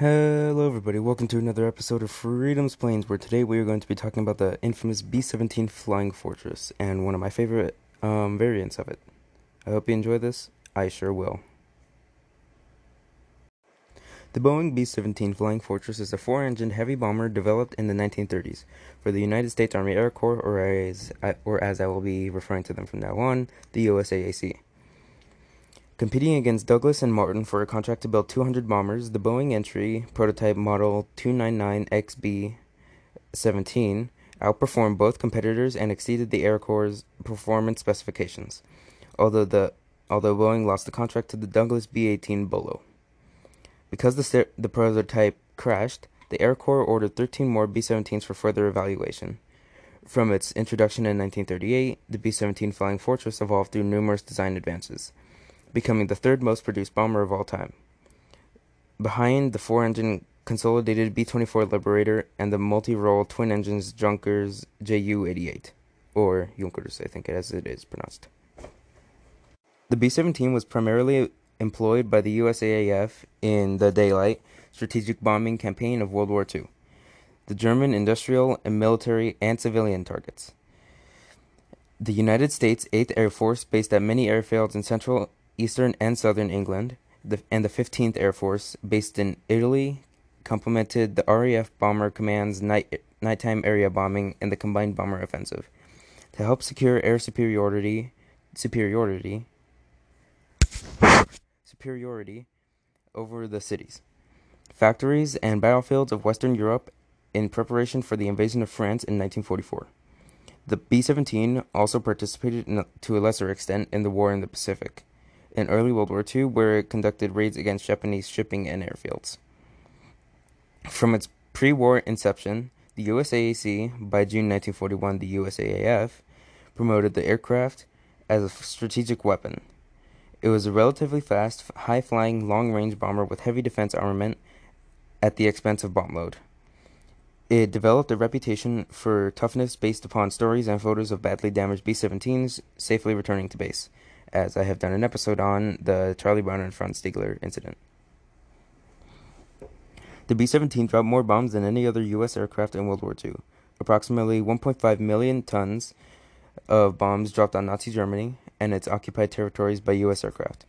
Hello, everybody. Welcome to another episode of Freedom's Plains, where today we are going to be talking about the infamous B 17 Flying Fortress and one of my favorite um, variants of it. I hope you enjoy this. I sure will. The Boeing B 17 Flying Fortress is a four engined heavy bomber developed in the 1930s for the United States Army Air Corps, or as, or as I will be referring to them from now on, the USAAC. Competing against Douglas and Martin for a contract to build 200 bombers, the Boeing entry prototype model 299XB 17 outperformed both competitors and exceeded the Air Corps' performance specifications, although, the, although Boeing lost the contract to the Douglas B 18 Bolo. Because the, the prototype crashed, the Air Corps ordered 13 more B 17s for further evaluation. From its introduction in 1938, the B 17 Flying Fortress evolved through numerous design advances becoming the third most produced bomber of all time. Behind the four engine consolidated B 24 Liberator and the multi role twin engines Junkers Ju 88, or Junkers, I think as it is pronounced. The B 17 was primarily employed by the USAAF in the daylight strategic bombing campaign of World War II, the German industrial and military and civilian targets. The United States 8th Air Force, based at many airfields in central eastern and southern England, the, and the 15th Air Force, based in Italy, complemented the RAF Bomber Command's night, nighttime area bombing and the combined bomber offensive. To help secure air superiority, superiority, superiority over the cities, factories, and battlefields of Western Europe in preparation for the invasion of France in 1944. The B 17 also participated in, to a lesser extent in the war in the Pacific in early World War II, where it conducted raids against Japanese shipping and airfields. From its pre war inception, the USAAC, by June 1941, the USAAF, promoted the aircraft as a strategic weapon. It was a relatively fast, high flying, long range bomber with heavy defense armament at the expense of bomb load. It developed a reputation for toughness based upon stories and photos of badly damaged B 17s safely returning to base as I have done an episode on the Charlie Brown and Franz Stigler incident. The B 17 dropped more bombs than any other U.S. aircraft in World War II. Approximately 1.5 million tons of bombs dropped on Nazi Germany and its occupied territories by U.S. aircraft.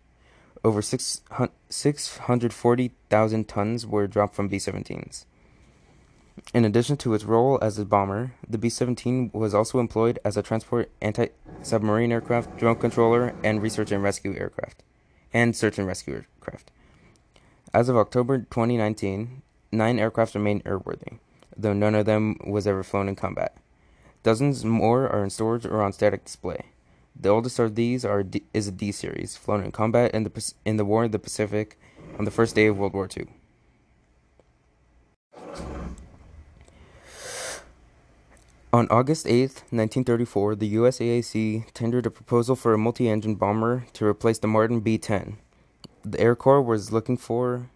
Over 640,000 tons were dropped from B 17s. In addition to its role as a bomber, the B 17 was also employed as a transport anti submarine aircraft, drone controller, and research and rescue aircraft, and search and rescue aircraft. As of October 2019, nine aircraft remain airworthy, though none of them was ever flown in combat. Dozens more are in storage or on static display. The oldest of these are D- is a D series, flown in combat in the in the War of the Pacific on the first day of World War II. On August 8, 1934, the USAAC tendered a proposal for a multi engine bomber to replace the Martin B 10. The Air Corps was looking for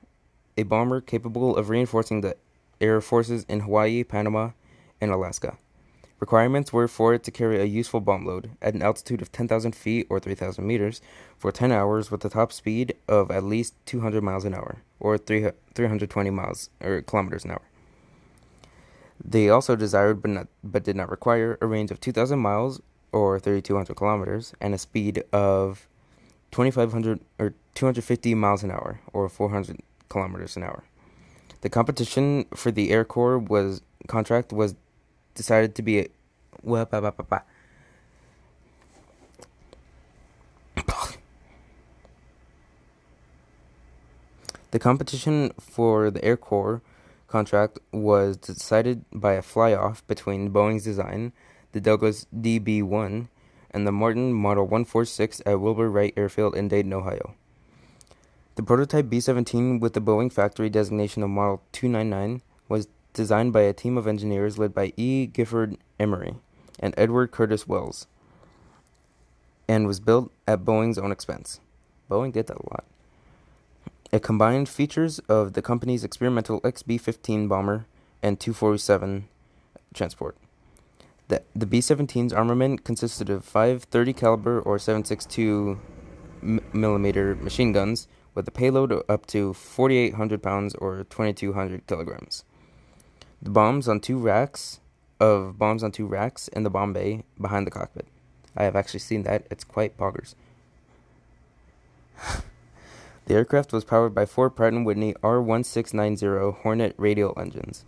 a bomber capable of reinforcing the air forces in Hawaii, Panama, and Alaska. Requirements were for it to carry a useful bomb load at an altitude of 10,000 feet or 3,000 meters for 10 hours with a top speed of at least 200 miles an hour or 320 miles or kilometers an hour. They also desired, but not, but did not require, a range of 2,000 miles or 3,200 kilometers and a speed of 2,500 or 250 miles an hour or 400 kilometers an hour. The competition for the Air Corps was contract was decided to be a, well, bah, bah, bah, The competition for the Air Corps contract was decided by a fly-off between Boeing's design, the Douglas DB-1, and the Martin Model 146 at Wilbur Wright Airfield in Dayton, Ohio. The prototype B-17 with the Boeing factory designation of Model 299 was designed by a team of engineers led by E. Gifford Emery and Edward Curtis Wells and was built at Boeing's own expense. Boeing did that a lot. It combined features of the company's experimental XB-15 bomber and 247 transport. The, the B-17's armament consisted of five 30 caliber or 7.62 millimeter machine guns with a payload of up to 4,800 pounds or 2,200 kilograms. The bombs on two racks of bombs on two racks in the bomb bay behind the cockpit. I have actually seen that. It's quite poggers. the aircraft was powered by four Pratt & Whitney R1690 Hornet radial engines,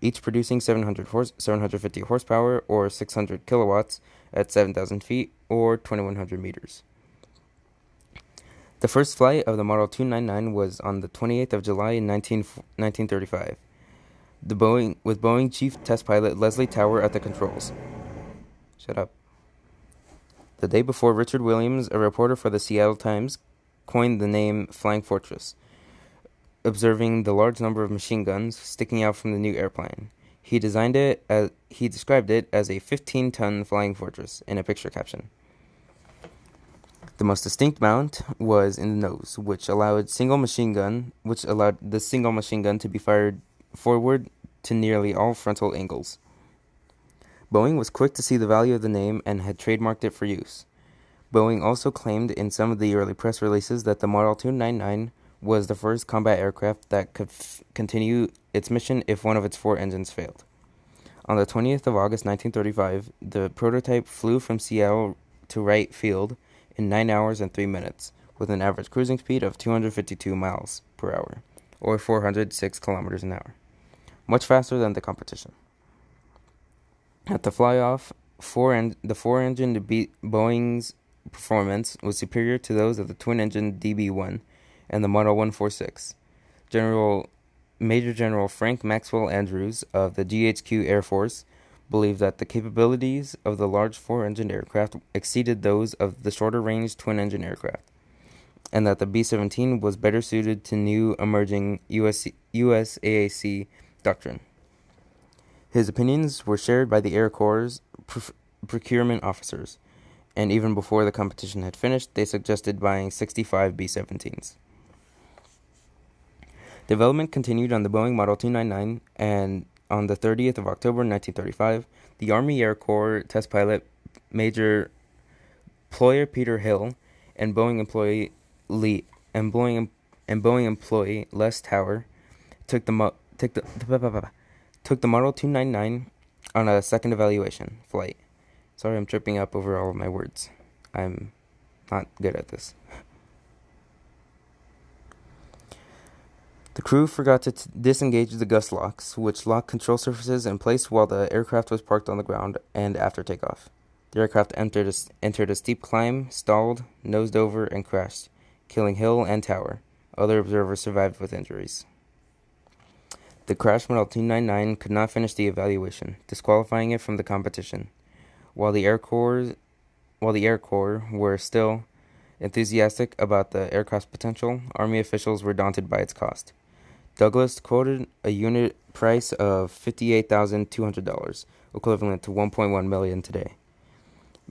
each producing 700 horse, 750 horsepower or 600 kilowatts at 7,000 feet or 2,100 meters. The first flight of the Model 299 was on the 28th of July in 19, 1935. The Boeing with Boeing chief test pilot Leslie Tower at the controls. Shut up. The day before, Richard Williams, a reporter for the Seattle Times, coined the name Flying Fortress, observing the large number of machine guns sticking out from the new airplane. He designed it as he described it as a 15-ton flying fortress in a picture caption. The most distinct mount was in the nose, which allowed single machine gun, which allowed the single machine gun to be fired forward to nearly all frontal angles. Boeing was quick to see the value of the name and had trademarked it for use. Boeing also claimed in some of the early press releases that the Model 299 was the first combat aircraft that could f- continue its mission if one of its four engines failed. On the 20th of August 1935, the prototype flew from Seattle to Wright Field in 9 hours and 3 minutes, with an average cruising speed of 252 miles per hour, or 406 kilometers an hour, much faster than the competition. At the fly-off, four en- the four-engine Boeing's performance was superior to those of the twin-engine DB-1 and the Model 146. General Major General Frank Maxwell Andrews of the GHQ Air Force believed that the capabilities of the large four engine aircraft exceeded those of the shorter range twin engine aircraft, and that the B 17 was better suited to new emerging US, USAAC doctrine. His opinions were shared by the Air Corps' procurement officers, and even before the competition had finished, they suggested buying 65 B 17s. Development continued on the Boeing Model 299 and on the 30th of October 1935, the Army Air Corps test pilot Major Ployer Peter Hill and Boeing employee Lee and Boeing and Boeing employee Les Tower took the took the took the Model 299 on a second evaluation flight. Sorry, I'm tripping up over all of my words. I'm not good at this. The crew forgot to t- disengage the gust locks, which locked control surfaces in place while the aircraft was parked on the ground and after takeoff. The aircraft entered a, entered a steep climb, stalled, nosed over, and crashed, killing Hill and Tower. Other observers survived with injuries. The crash model 299 could not finish the evaluation, disqualifying it from the competition. While the Air Corps, while the Air Corps were still enthusiastic about the aircraft's potential, Army officials were daunted by its cost. Douglas quoted a unit price of $58,200, equivalent to 1.1 million today.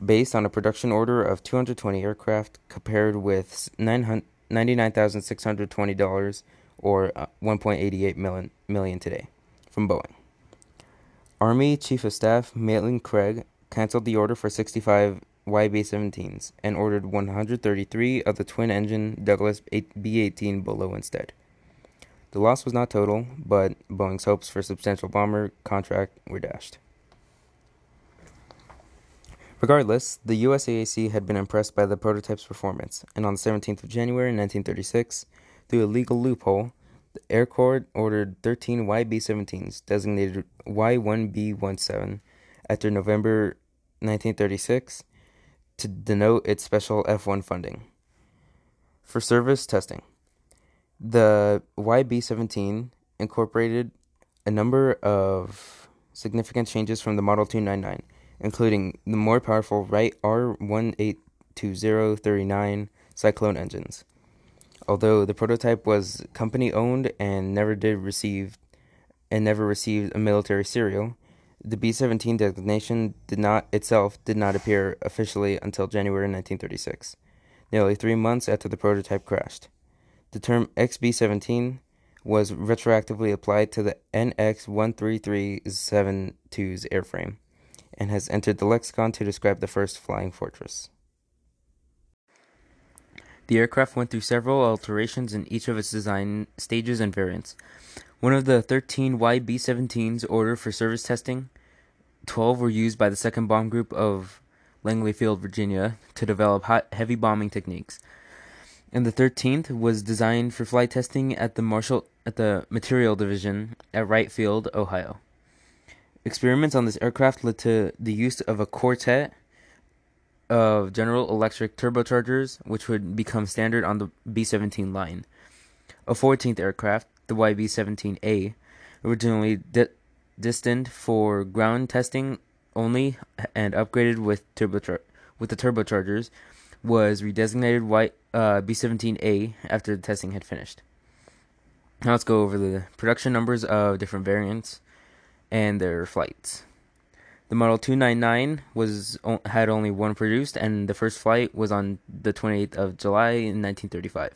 Based on a production order of 220 aircraft compared with $99,620 or uh, 1.88 million, million today from Boeing. Army Chief of Staff Maitland Craig canceled the order for 65 YB-17s and ordered 133 of the twin-engine Douglas B-18 Bolo instead. The loss was not total, but Boeing's hopes for a substantial bomber contract were dashed. Regardless, the USAAC had been impressed by the prototype's performance, and on the 17th of January 1936, through a legal loophole, the Air Corps ordered 13 YB-17s, designated Y-1B-17, after November 1936, to denote its special F-1 funding. For service testing, the YB17 incorporated a number of significant changes from the Model 299, including the more powerful Wright R182039 Cyclone engines. Although the prototype was company owned and never did receive and never received a military serial, the B-17 designation did not itself did not appear officially until January 1936, nearly 3 months after the prototype crashed. The term XB-17 was retroactively applied to the NX-13372's airframe and has entered the lexicon to describe the first flying fortress. The aircraft went through several alterations in each of its design stages and variants. One of the 13 YB 17s ordered for service testing, 12 were used by the 2nd Bomb Group of Langley Field, Virginia, to develop heavy bombing techniques. And the 13th was designed for flight testing at the Marshall at the Material Division at Wright Field, Ohio. Experiments on this aircraft led to the use of a quartet of General Electric turbochargers, which would become standard on the B 17 line. A 14th aircraft, the YB 17A, originally de- destined for ground testing only and upgraded with, turbochargers, with the turbochargers, was redesignated y- uh, B 17A after the testing had finished. Now let's go over the production numbers of different variants and their flights. The Model 299 was had only one produced, and the first flight was on the 28th of July in 1935.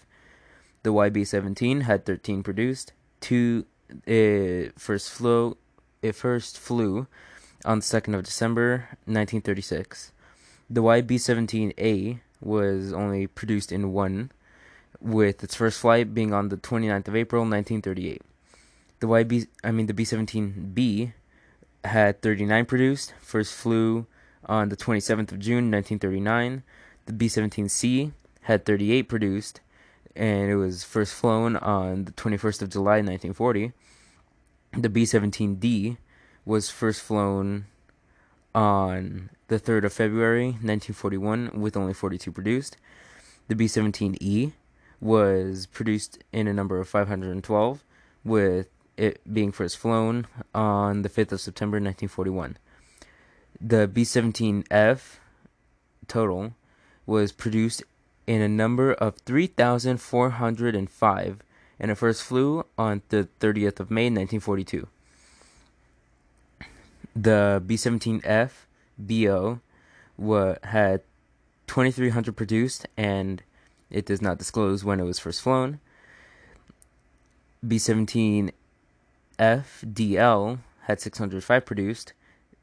The YB-17 had 13 produced. Two it first flew eh, it first flew on the 2nd of December 1936. The YB-17A was only produced in one, with its first flight being on the 29th of April 1938. The YB I mean the B-17B had 39 produced. First flew on the 27th of June 1939. The B-17C had 38 produced, and it was first flown on the 21st of July 1940. The B-17D was first flown on the 3rd of February 1941 with only 42 produced. The B-17E was produced in a number of 512 with it being first flown on the 5th of September 1941. The B 17F total was produced in a number of 3,405 and it first flew on the 30th of May 1942. The B 17F BO had 2,300 produced and it does not disclose when it was first flown. B 17 FDL had 605 produced,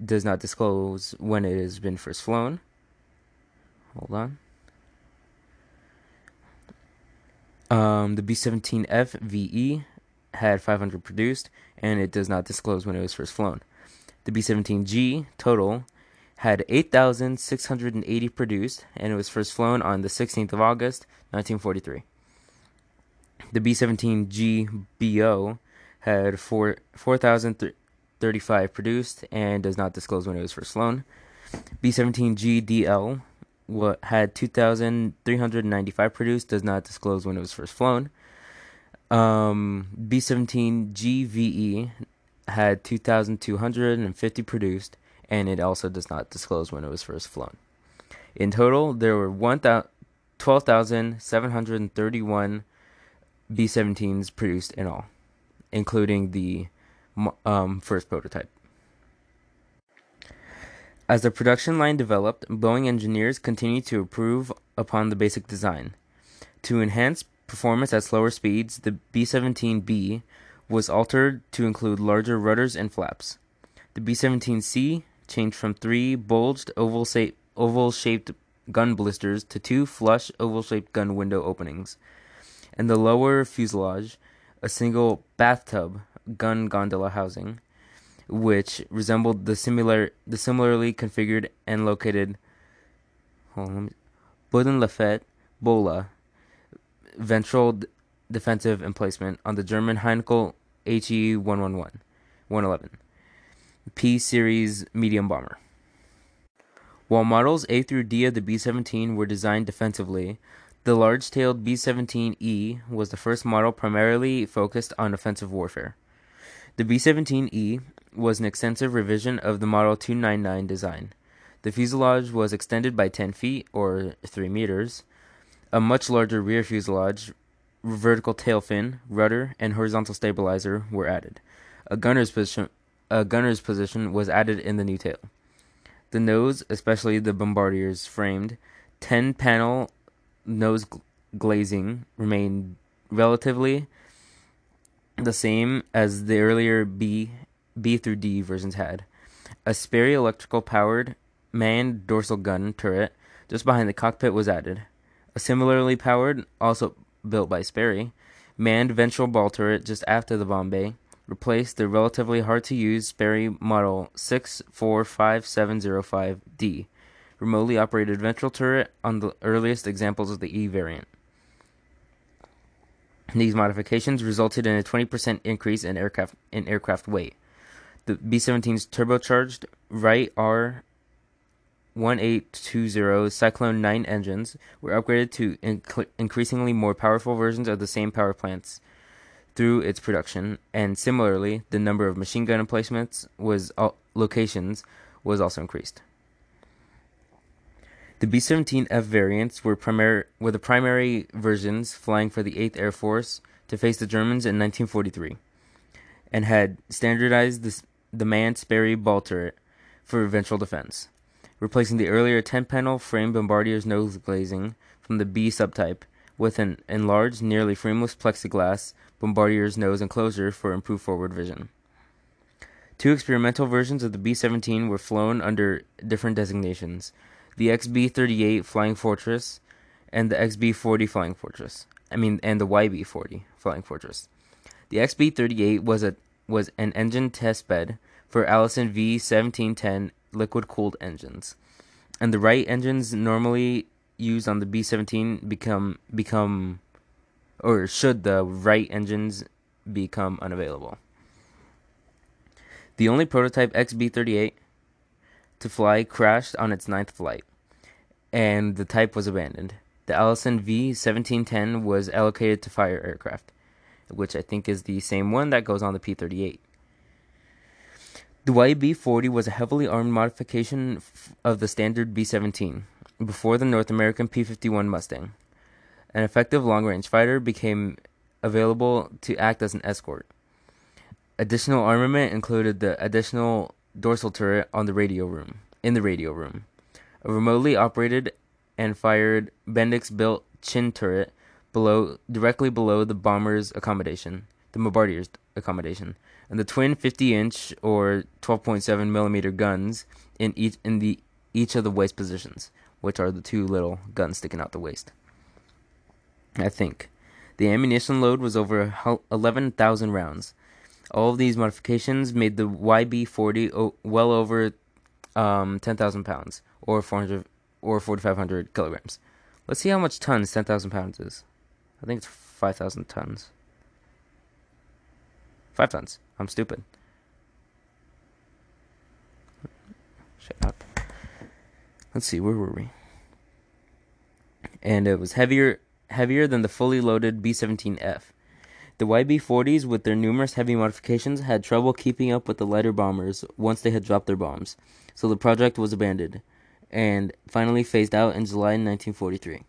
does not disclose when it has been first flown. Hold on. Um, the B-17F VE had 500 produced, and it does not disclose when it was first flown. The B-17G total had 8,680 produced, and it was first flown on the 16th of August, 1943. The B-17G BO had four four thousand thirty five produced and does not disclose when it was first flown. B17GDL what had 2,395 produced, does not disclose when it was first flown. Um, B17GVE had 2,250 produced, and it also does not disclose when it was first flown. In total, there were 12,731 B17s produced in all including the um, first prototype. As the production line developed, Boeing engineers continued to improve upon the basic design. To enhance performance at slower speeds, the B 17B was altered to include larger rudders and flaps. The B 17C changed from three bulged oval, oval shaped gun blisters to two flush oval shaped gun window openings. And the lower fuselage a single bathtub gun gondola housing, which resembled the similar the similarly configured and located Bodenlafette Bola ventral d- defensive emplacement on the German Heinkel HE 111 111 P series medium bomber. While models A through D of the B 17 were designed defensively, the large-tailed B-17E was the first model primarily focused on offensive warfare. The B-17E was an extensive revision of the Model 299 design. The fuselage was extended by 10 feet, or 3 meters. A much larger rear fuselage, vertical tail fin, rudder, and horizontal stabilizer were added. A gunner's position, a gunner's position was added in the new tail. The nose, especially the Bombardier's framed 10 panel nose glazing remained relatively the same as the earlier B B through D versions had. A Sperry electrical powered manned dorsal gun turret just behind the cockpit was added. A similarly powered, also built by Sperry, manned ventral ball turret just after the bomb bay replaced the relatively hard to use Sperry Model 645705D remotely operated ventral turret on the earliest examples of the E variant. These modifications resulted in a 20% increase in aircraft in aircraft weight. The B-17's turbocharged Wright R 1820 Cyclone 9 engines were upgraded to inc- increasingly more powerful versions of the same power plants through its production, and similarly, the number of machine gun emplacements was locations was also increased. The B-17F variants were primary were the primary versions flying for the 8th Air Force to face the Germans in 1943, and had standardized the, the manned Sperry ball turret for ventral defense, replacing the earlier 10-panel frame bombardier's nose glazing from the B subtype with an enlarged, nearly frameless plexiglass bombardier's nose enclosure for improved forward vision. Two experimental versions of the B 17 were flown under different designations the XB 38 Flying Fortress and the XB 40 Flying Fortress. I mean, and the YB 40 Flying Fortress. The XB 38 was, a, was an engine test bed for Allison V 1710 liquid cooled engines. And the Wright engines normally used on the B 17 become become or should the Wright engines become unavailable. The only prototype XB38 to fly crashed on its ninth flight, and the type was abandoned. The Allison V1710 was allocated to fire aircraft, which I think is the same one that goes on the P 38. The YB 40 was a heavily armed modification of the standard B 17 before the North American P 51 Mustang an effective long range fighter became available to act as an escort. Additional armament included the additional dorsal turret on the radio room, in the radio room, a remotely operated and fired Bendix built chin turret below directly below the bomber's accommodation, the bombardier's accommodation, and the twin 50 inch or 12.7 millimeter guns in each in the each of the waist positions, which are the two little guns sticking out the waist. I think. The ammunition load was over 11,000 rounds. All of these modifications made the YB 40 well over um, 10,000 pounds, or 400 or 4,500 kilograms. Let's see how much tons 10,000 pounds is. I think it's 5,000 tons. 5 tons. I'm stupid. Shut up. Let's see, where were we? And it was heavier heavier than the fully loaded B 17F. The YB 40s, with their numerous heavy modifications, had trouble keeping up with the lighter bombers once they had dropped their bombs, so the project was abandoned and finally phased out in July 1943.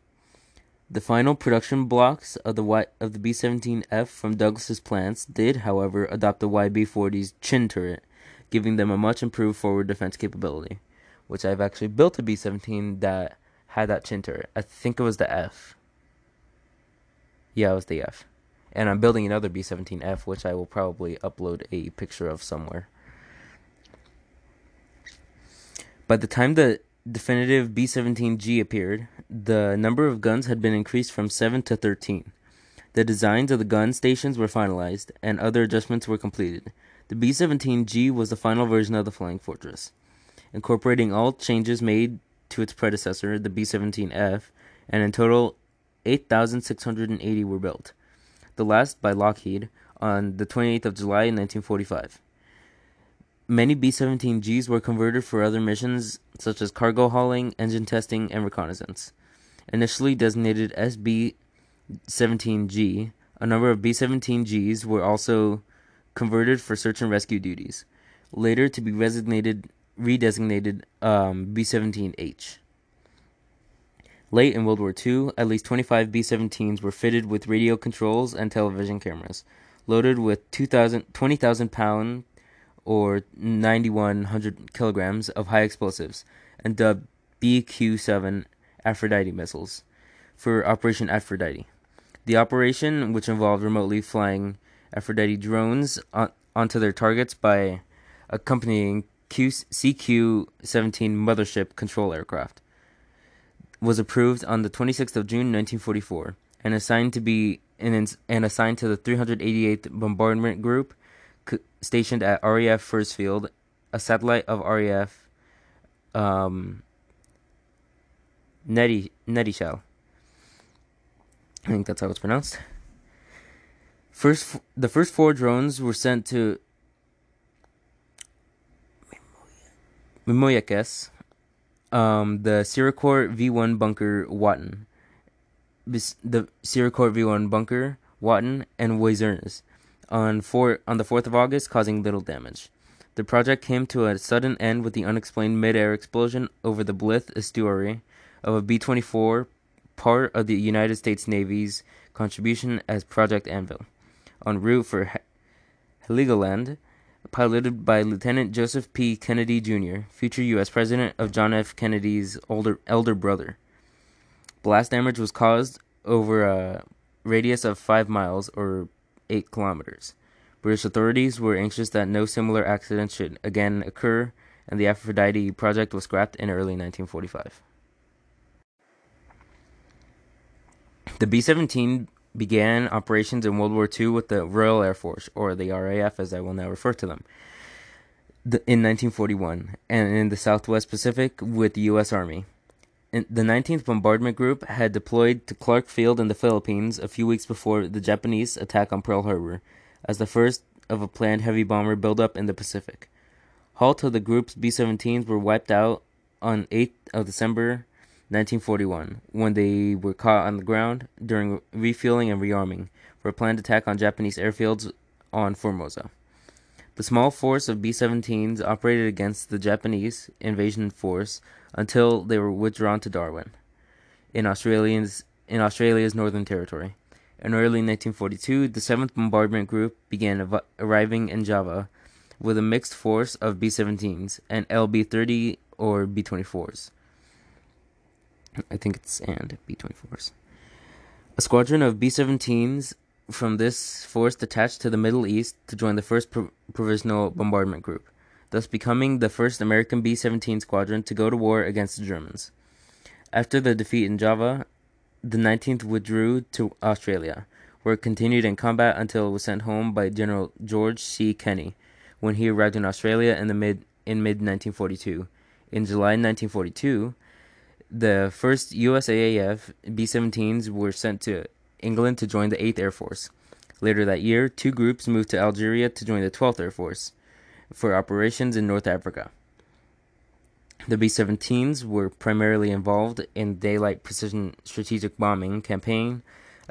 The final production blocks of the y- of the B-17F from Douglas's plants did, however, adopt the YB-40's chin turret, giving them a much improved forward defense capability. Which I've actually built a B-17 that had that chin turret. I think it was the F. Yeah, it was the F. And I'm building another B17F, which I will probably upload a picture of somewhere. By the time the definitive B17G appeared, the number of guns had been increased from 7 to 13. The designs of the gun stations were finalized, and other adjustments were completed. The B 17G was the final version of the Flying Fortress, incorporating all changes made to its predecessor, the B 17F, and in total 8,680 were built, the last by Lockheed on the 28th of July in 1945. Many B 17Gs were converted for other missions such as cargo hauling, engine testing, and reconnaissance. Initially designated SB 17G, a number of B 17Gs were also converted for search and rescue duties, later to be redesignated, redesignated um, B 17H. Late in World War II, at least 25 B 17s were fitted with radio controls and television cameras, loaded with 20,000 pound or 9,100 kilograms of high explosives, and dubbed BQ 7 Aphrodite missiles for Operation Aphrodite. The operation, which involved remotely flying Aphrodite drones on, onto their targets by accompanying CQ 17 mothership control aircraft was approved on the 26th of June 1944 and assigned to be and, and assigned to the 388th Bombardment Group stationed at RAF Fersfield, a satellite of RAF um, Netty Knettishall. I think that's how it's pronounced. First, the first four drones were sent to Mimoyecques, um, the Siracourt V1 bunker Watten, the Siracourt V1 bunker Watten, and Wizernes on four on the fourth of August, causing little damage. The project came to a sudden end with the unexplained mid-air explosion over the Blyth estuary of a B-24, part of the United States Navy's contribution as Project Anvil, en route for Heligoland piloted by Lieutenant Joseph P. Kennedy, Jr., future U.S. President of John F. Kennedy's older elder brother. Blast damage was caused over a radius of five miles or eight kilometers. British authorities were anxious that no similar accident should again occur, and the Aphrodite project was scrapped in early 1945. The B 17 began operations in World War II with the Royal Air Force, or the RAF as I will now refer to them, in 1941, and in the Southwest Pacific with the U.S. Army. The 19th Bombardment Group had deployed to Clark Field in the Philippines a few weeks before the Japanese attack on Pearl Harbor, as the first of a planned heavy bomber buildup in the Pacific. Halt of the group's B 17s were wiped out on 8th of December 1941, when they were caught on the ground during refueling and rearming for a planned attack on Japanese airfields on Formosa. The small force of B 17s operated against the Japanese invasion force until they were withdrawn to Darwin, in, Australians, in Australia's Northern Territory. In early 1942, the 7th Bombardment Group began av- arriving in Java with a mixed force of B 17s and LB 30 or B 24s. I think it's and B-24s. A squadron of B-17s from this force detached to the Middle East to join the 1st Provisional Bombardment Group, thus becoming the first American B-17 squadron to go to war against the Germans. After the defeat in Java, the 19th withdrew to Australia, where it continued in combat until it was sent home by General George C. Kenney when he arrived in Australia in the mid in mid 1942. In July 1942, the first USAAF B 17s were sent to England to join the 8th Air Force. Later that year, two groups moved to Algeria to join the 12th Air Force for operations in North Africa. The B 17s were primarily involved in daylight precision strategic bombing campaign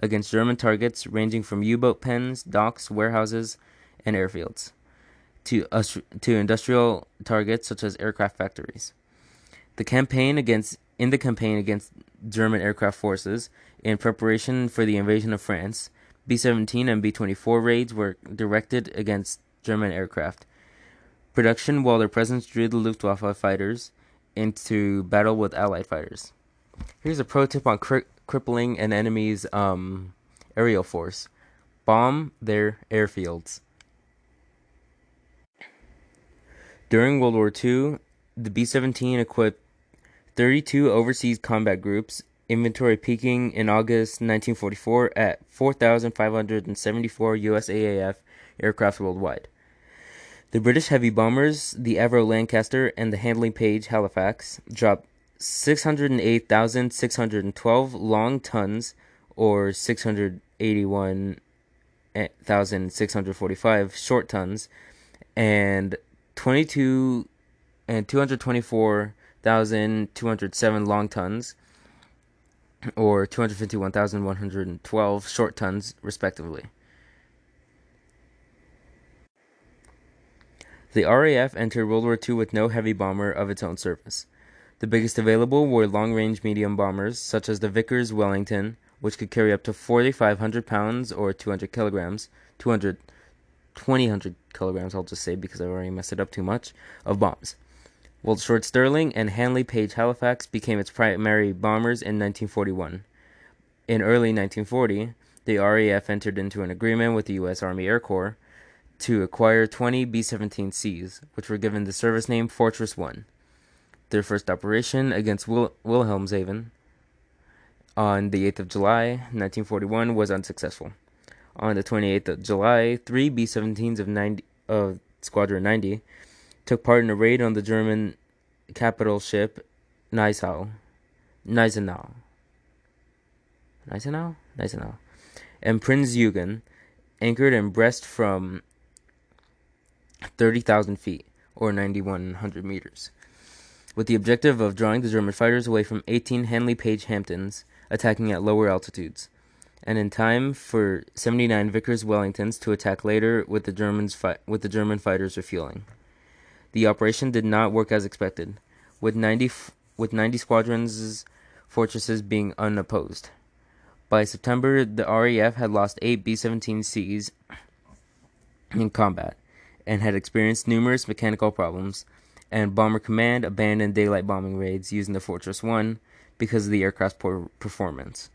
against German targets ranging from U boat pens, docks, warehouses, and airfields to, uh, to industrial targets such as aircraft factories. The campaign against in the campaign against German aircraft forces in preparation for the invasion of France. B 17 and B 24 raids were directed against German aircraft. Production, while their presence drew the Luftwaffe fighters into battle with Allied fighters. Here's a pro tip on cri- crippling an enemy's um, aerial force bomb their airfields. During World War II, the B 17 equipped 32 overseas combat groups, inventory peaking in August 1944 at 4,574 USAAF aircraft worldwide. The British heavy bombers, the Avro Lancaster and the Handley Page Halifax, dropped 608,612 long tons or 681,645 short tons and 22 and 224 1,207 long tons or 251,112 short tons, respectively. The RAF entered World War II with no heavy bomber of its own service. The biggest available were long range medium bombers, such as the Vickers Wellington, which could carry up to 4,500 pounds or 200 kilograms, 200, 200 kilograms, I'll just say because I've already messed it up too much, of bombs. Short Stirling and Handley Page Halifax became its primary bombers in 1941. In early 1940, the RAF entered into an agreement with the U.S. Army Air Corps to acquire 20 B 17Cs, which were given the service name Fortress 1. Their first operation against Wil- Wilhelmshaven on the 8th of July, 1941, was unsuccessful. On the 28th of July, three B 17s of, 90, of Squadron 90 took part in a raid on the German capital ship Gneisenau. Gneisenau. Gneisenau? Gneisenau. And Prinz Eugen anchored in Brest from 30,000 feet, or 9,100 meters, with the objective of drawing the German fighters away from 18 Handley Page Hampdens, attacking at lower altitudes, and in time for 79 Vickers Wellingtons to attack later with the Germans fi- with the German fighters refueling. The operation did not work as expected, with 90 f- with 90 squadrons fortresses being unopposed. By September, the RAF had lost 8 B-17Cs in combat and had experienced numerous mechanical problems, and Bomber Command abandoned daylight bombing raids using the Fortress 1 because of the aircraft's poor performance.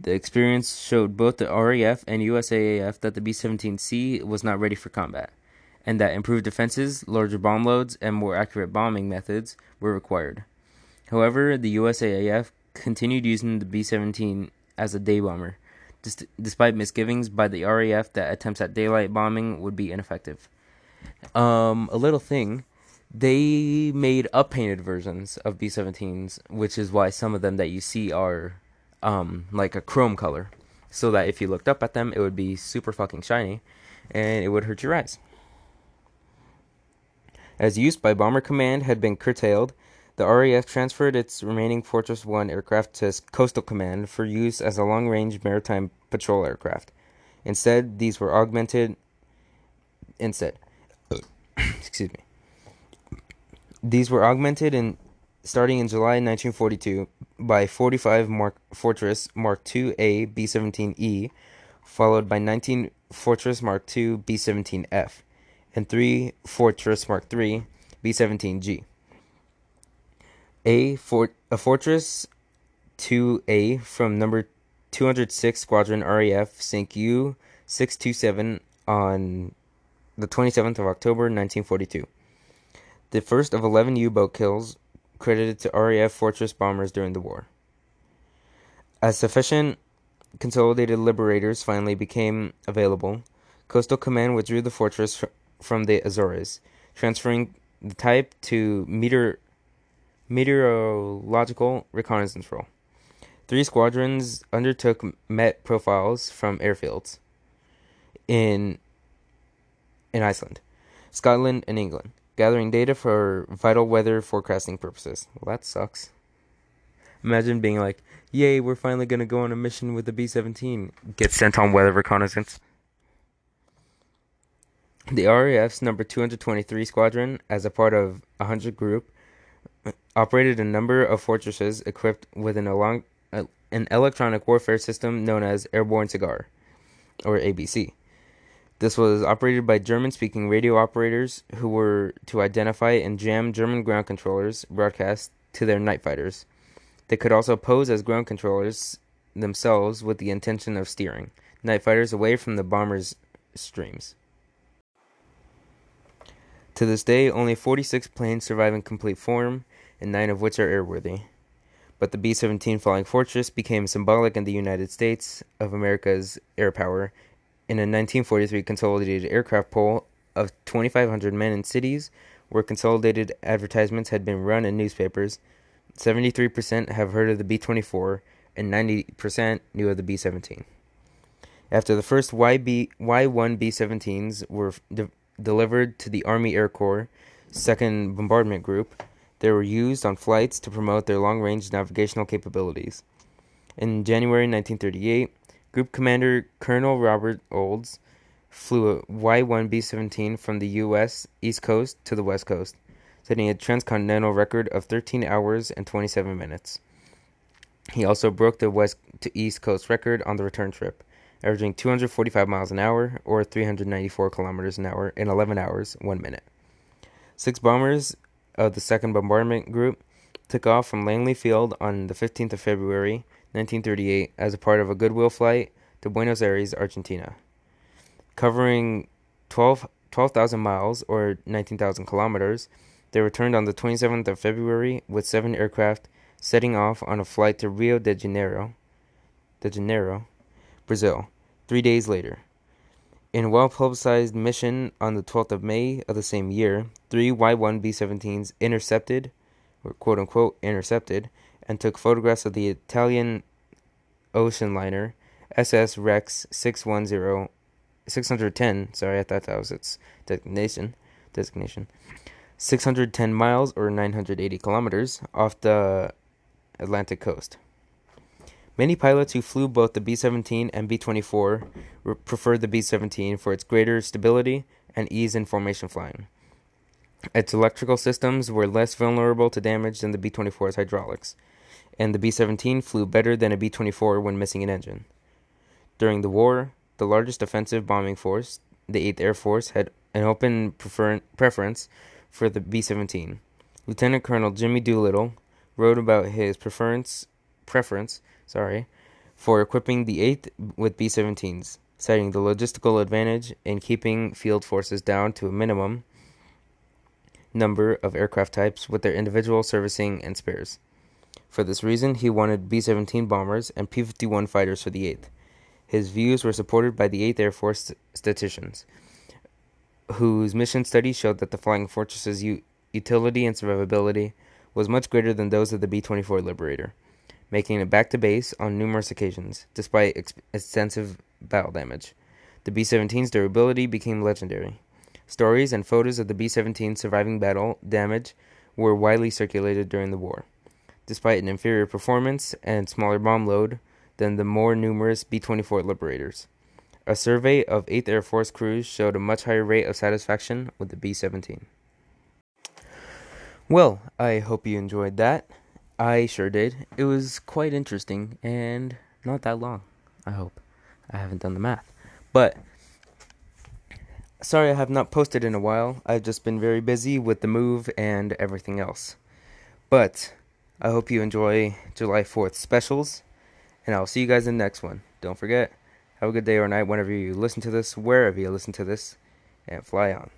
The experience showed both the RAF and USAAF that the B 17C was not ready for combat, and that improved defenses, larger bomb loads, and more accurate bombing methods were required. However, the USAAF continued using the B 17 as a day bomber, despite misgivings by the RAF that attempts at daylight bombing would be ineffective. Um, a little thing they made uppainted versions of B17s, which is why some of them that you see are um, like a chrome color, so that if you looked up at them, it would be super fucking shiny, and it would hurt your eyes. As use by Bomber Command had been curtailed, the RAF transferred its remaining Fortress 1 aircraft to Coastal Command for use as a long range maritime patrol aircraft. Instead, these were augmented. Instead, excuse me. These were augmented in starting in July 1942 by 45 Mark Fortress Mark II-A B-17E, followed by 19 Fortress Mark II B-17F, and 3 Fortress Mark III B-17G. A, for, a Fortress 2A from number 206 Squadron RAF sank U-627 on the 27th of October 1942. The first of 11 U-boat kills credited to RAF Fortress bombers during the war. As sufficient consolidated liberators finally became available, Coastal Command withdrew the fortress from the Azores, transferring the type to meteor- meteorological reconnaissance role. Three squadrons undertook met profiles from airfields in in Iceland, Scotland, and England, gathering data for vital weather forecasting purposes. Well, that sucks. Imagine being like, "Yay, we're finally gonna go on a mission with the B-17." Get sent on weather reconnaissance. The RAF's number 223 squadron, as a part of a hundred group, operated a number of fortresses equipped with an, uh, an electronic warfare system known as Airborne Cigar, or ABC. This was operated by German speaking radio operators who were to identify and jam German ground controllers broadcast to their night fighters. They could also pose as ground controllers themselves with the intention of steering night fighters away from the bombers' streams. To this day, only 46 planes survive in complete form, and nine of which are airworthy. But the B 17 Flying Fortress became symbolic in the United States of America's air power in a 1943 consolidated aircraft poll of 2,500 men in cities where consolidated advertisements had been run in newspapers, 73% have heard of the B 24 and 90% knew of the B 17. After the first YB, Y1 B 17s were de- delivered to the Army Air Corps 2nd Bombardment Group, they were used on flights to promote their long range navigational capabilities. In January 1938, Group Commander Colonel Robert Olds flew a Y 1 B 17 from the U.S. East Coast to the West Coast, setting a transcontinental record of 13 hours and 27 minutes. He also broke the West to East Coast record on the return trip, averaging 245 miles an hour or 394 kilometers an hour in 11 hours, 1 minute. Six bombers of the 2nd Bombardment Group took off from Langley Field on the 15th of February 1938 as a part of a goodwill flight to Buenos Aires, Argentina. Covering 12 12,000 miles or 19,000 kilometers, they returned on the 27th of February with seven aircraft setting off on a flight to Rio de Janeiro de Janeiro, Brazil, three days later. In a well publicized mission on the 12th of May of the same year, three Y 1 B 17s intercepted, or quote unquote intercepted, and took photographs of the Italian ocean liner SS Rex 610, 610. Sorry, I thought that was its designation. Designation. 610 miles or 980 kilometers off the Atlantic coast. Many pilots who flew both the B 17 and B 24 preferred the B 17 for its greater stability and ease in formation flying. Its electrical systems were less vulnerable to damage than the B 24's hydraulics, and the B 17 flew better than a B 24 when missing an engine. During the war, the largest offensive bombing force, the 8th Air Force, had an open prefer- preference for the B 17. Lieutenant Colonel Jimmy Doolittle wrote about his preference preference sorry, for equipping the 8th with B 17s, citing the logistical advantage in keeping field forces down to a minimum number of aircraft types with their individual servicing and spares. For this reason, he wanted B 17 bombers and P 51 fighters for the 8th. His views were supported by the 8th Air Force statisticians, whose mission studies showed that the Flying Fortress's u- utility and survivability was much greater than those of the B 24 Liberator making it back to base on numerous occasions, despite ex- extensive battle damage. The B 17's durability became legendary. Stories and photos of the B 17 surviving battle damage were widely circulated during the war. Despite an inferior performance and smaller bomb load than the more numerous B 24 Liberators, a survey of 8th Air Force crews showed a much higher rate of satisfaction with the B 17. Well, I hope you enjoyed that. I sure did. It was quite interesting and not that long. I hope. I haven't done the math. But sorry I have not posted in a while. I've just been very busy with the move and everything else. But I hope you enjoy July 4th specials and I'll see you guys in the next one. Don't forget, have a good day or night whenever you listen to this, wherever you listen to this, and fly on.